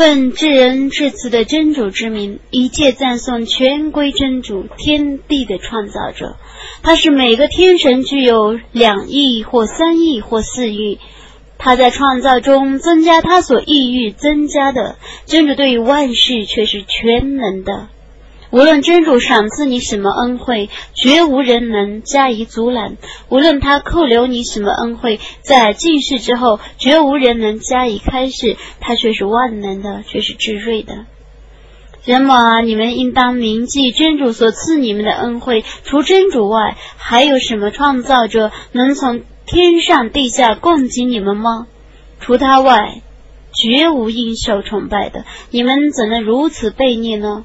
奉至仁至慈的真主之名，一切赞颂全归真主，天地的创造者。他是每个天神具有两亿或三亿或四亿。他在创造中增加他所意欲增加的。真主对于万事却是全能的。无论真主赏赐你什么恩惠，绝无人能加以阻拦；无论他扣留你什么恩惠，在尽世之后，绝无人能加以开示。他却是万能的，却是至睿的。人们啊，你们应当铭记真主所赐你们的恩惠。除真主外，还有什么创造者能从天上地下供给你们吗？除他外，绝无应受崇拜的。你们怎能如此悖逆呢？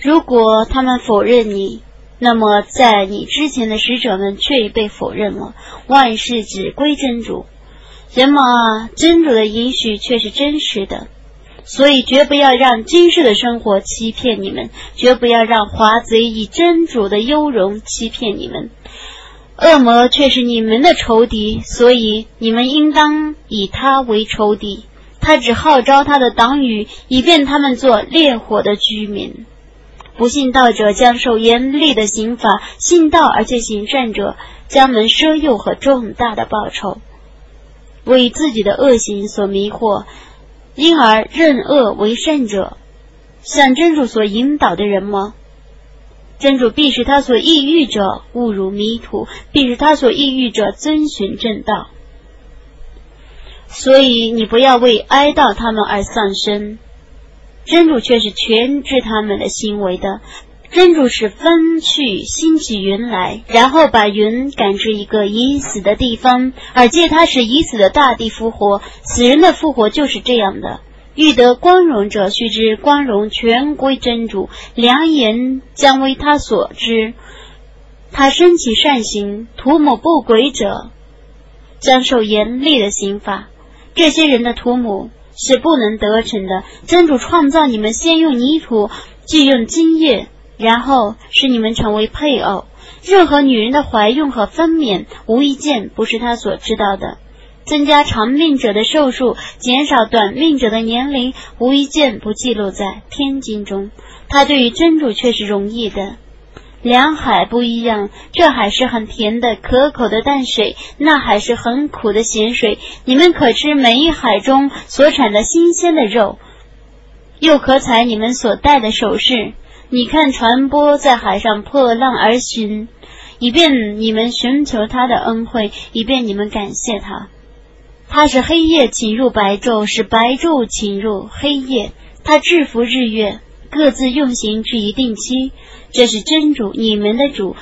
如果他们否认你，那么在你之前的使者们却已被否认了。万事只归真主，人们啊，真主的允许却是真实的，所以绝不要让今世的生活欺骗你们，绝不要让华贼以真主的优容欺骗你们。恶魔却是你们的仇敌，所以你们应当以他为仇敌。他只号召他的党羽，以便他们做烈火的居民。不信道者将受严厉的刑罚，信道而且行善者将能奢诱和重大的报酬。为自己的恶行所迷惑，因而认恶为善者，像真主所引导的人吗？真主必使他所抑郁者误入迷途，必使他所抑郁者遵循正道。所以你不要为哀悼他们而丧生。真主却是全知他们的行为的。真主是分去兴起云来，然后把云赶至一个已死的地方，而借他使已死的大地复活。死人的复活就是这样的。欲得光荣者，须知光荣全归真主，良言将为他所知。他升起善行，涂抹不轨者，将受严厉的刑罚。这些人的涂抹。是不能得逞的。真主创造你们，先用泥土，继用精液，然后使你们成为配偶。任何女人的怀孕和分娩，无一件不是他所知道的。增加长命者的寿数，减少短命者的年龄，无一件不记录在天经中。他对于真主却是容易的。两海不一样，这海是很甜的可口的淡水，那海是很苦的咸水。你们可吃每一海中所产的新鲜的肉，又可采你们所戴的首饰。你看船舶在海上破浪而行，以便你们寻求他的恩惠，以便你们感谢他。他是黑夜侵入白昼，是白昼侵入黑夜。他制服日月，各自用刑至一定期。这是真主，你们的主，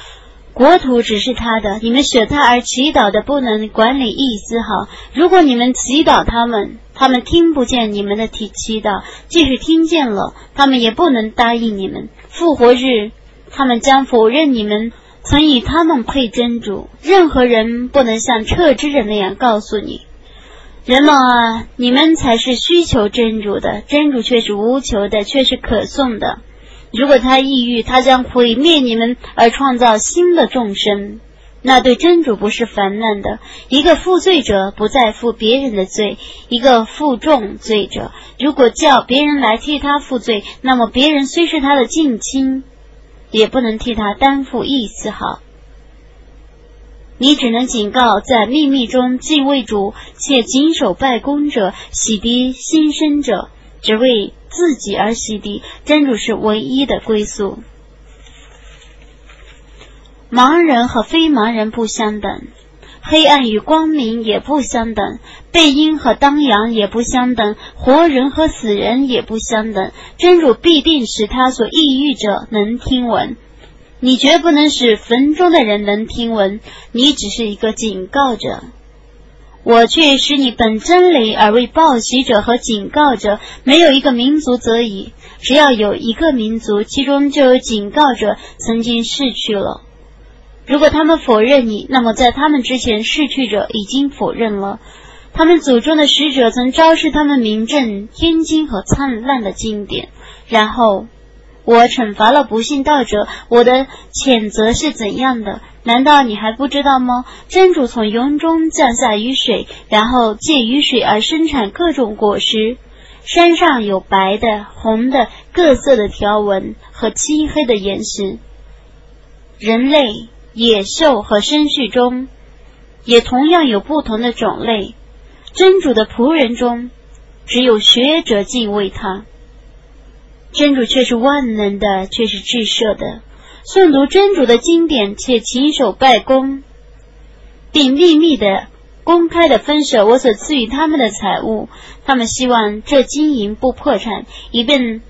国土只是他的。你们舍他而祈祷的，不能管理一丝毫。如果你们祈祷他们，他们听不见你们的祈祈祷；即使听见了，他们也不能答应你们。复活日，他们将否认你们曾以他们配真主。任何人不能像撤之人那样告诉你：人们啊，你们才是需求真主的，真主却是无求的，却是可颂的。如果他抑郁，他将毁灭你们而创造新的众生，那对真主不是烦难的。一个负罪者不再负别人的罪，一个负重罪者，如果叫别人来替他负罪，那么别人虽是他的近亲，也不能替他担负一丝毫。你只能警告在秘密中敬畏主且谨守拜功者，洗涤心生者，只为。自己而洗涤，真主是唯一的归宿。盲人和非盲人不相等，黑暗与光明也不相等，背阴和当阳也不相等，活人和死人也不相等。真主必定使他所抑郁者能听闻，你绝不能使坟中的人能听闻，你只是一个警告者。我却使你本真理而为报喜者和警告者，没有一个民族则已。只要有一个民族，其中就有警告者曾经逝去了。如果他们否认你，那么在他们之前逝去者已经否认了。他们祖宗的使者曾昭示他们名正天津和灿烂的经典，然后我惩罚了不信道者。我的谴责是怎样的？难道你还不知道吗？真主从云中降下雨水，然后借雨水而生产各种果实。山上有白的、红的、各色的条纹和漆黑的岩石。人类、野兽和牲畜中，也同样有不同的种类。真主的仆人中，只有学者敬畏他。真主却是万能的，却是至赦的。诵读真主的经典，且勤守拜功，并秘密的、公开的分舍我所赐予他们的财物。他们希望这经营不破产，以便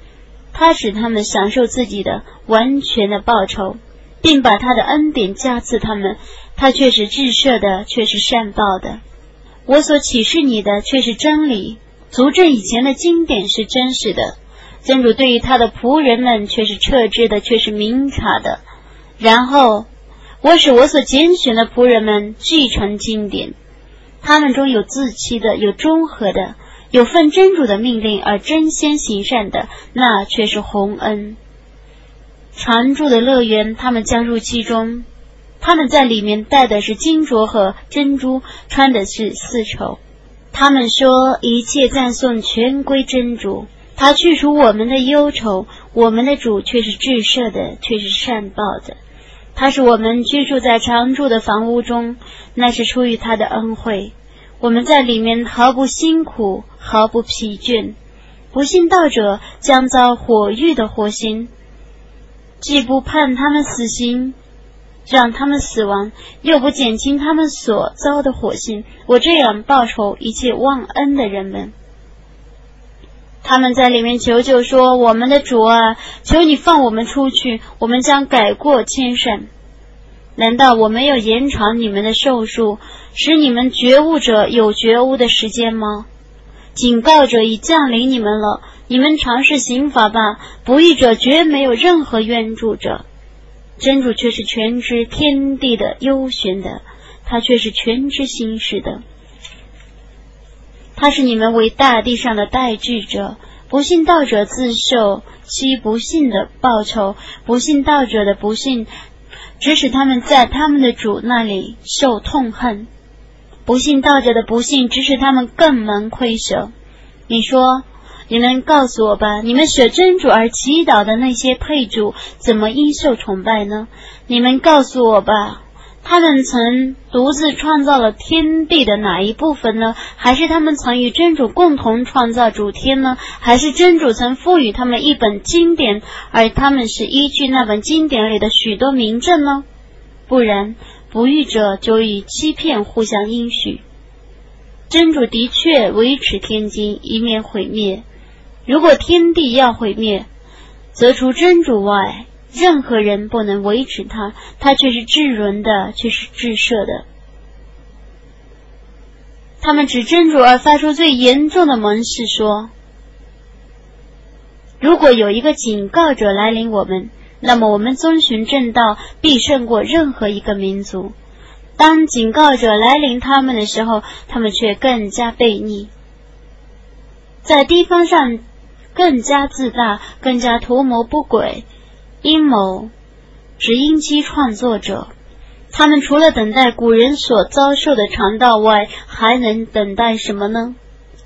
他使他们享受自己的完全的报酬，并把他的恩典加赐他们。他却是至赦的，却是善报的。我所启示你的却是真理，足证以前的经典是真实的。真主对于他的仆人们却是撤知的，却是明察的。然后，我使我所拣选的仆人们继承经典，他们中有自欺的，有中和的，有奉真主的命令而争先行善的，那却是洪恩。常住的乐园，他们将入其中，他们在里面戴的是金镯和珍珠，穿的是丝绸。他们说一切赞颂全归真主。他去除我们的忧愁，我们的主却是至赦的，却是善报的。他是我们居住在常住的房屋中，那是出于他的恩惠。我们在里面毫不辛苦，毫不疲倦。不信道者将遭火狱的火刑，既不判他们死刑，让他们死亡，又不减轻他们所遭的火刑。我这样报仇一切忘恩的人们。他们在里面求救说：“我们的主啊，求你放我们出去，我们将改过迁善。难道我没有延长你们的寿数，使你们觉悟者有觉悟的时间吗？警告者已降临你们了，你们尝试刑法吧。不义者绝没有任何援助者，真主却是全知天地的幽玄的，他却是全知心事的。”他是你们为大地上的代志者，不信道者自受其不信的报酬，不信道者的不信，指使他们在他们的主那里受痛恨；不信道者的不信，指使他们更蒙亏舍。你说，你们告诉我吧，你们舍真主而祈祷的那些配主，怎么应受崇拜呢？你们告诉我吧。他们曾独自创造了天地的哪一部分呢？还是他们曾与真主共同创造主天呢？还是真主曾赋予他们一本经典，而他们是依据那本经典里的许多名证呢？不然，不义者就以欺骗互相应许。真主的确维持天经，以免毁灭。如果天地要毁灭，则除真主外。任何人不能维持他，他却是至仁的，却是至赦的。他们只斟酌而发出最严重的盟誓，说：“如果有一个警告者来临我们，那么我们遵循正道必胜过任何一个民族。当警告者来临他们的时候，他们却更加悖逆，在地方上更加自大，更加图谋不轨。”阴谋，只因其创作者。他们除了等待古人所遭受的传道外，还能等待什么呢？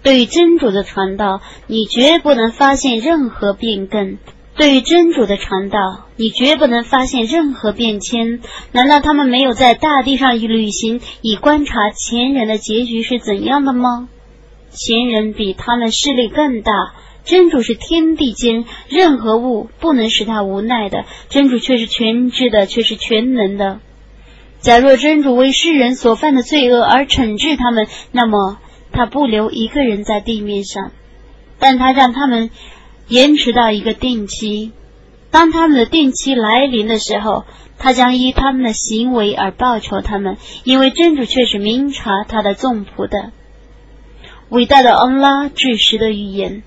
对于真主的传道，你绝不能发现任何变更；对于真主的传道，你绝不能发现任何变迁。难道他们没有在大地上旅行，以观察前人的结局是怎样的吗？前人比他们势力更大。真主是天地间任何物不能使他无奈的，真主却是全知的，却是全能的。假若真主为世人所犯的罪恶而惩治他们，那么他不留一个人在地面上，但他让他们延迟到一个定期。当他们的定期来临的时候，他将依他们的行为而报酬他们，因为真主却是明察他的众仆的。伟大的安拉至实的预言。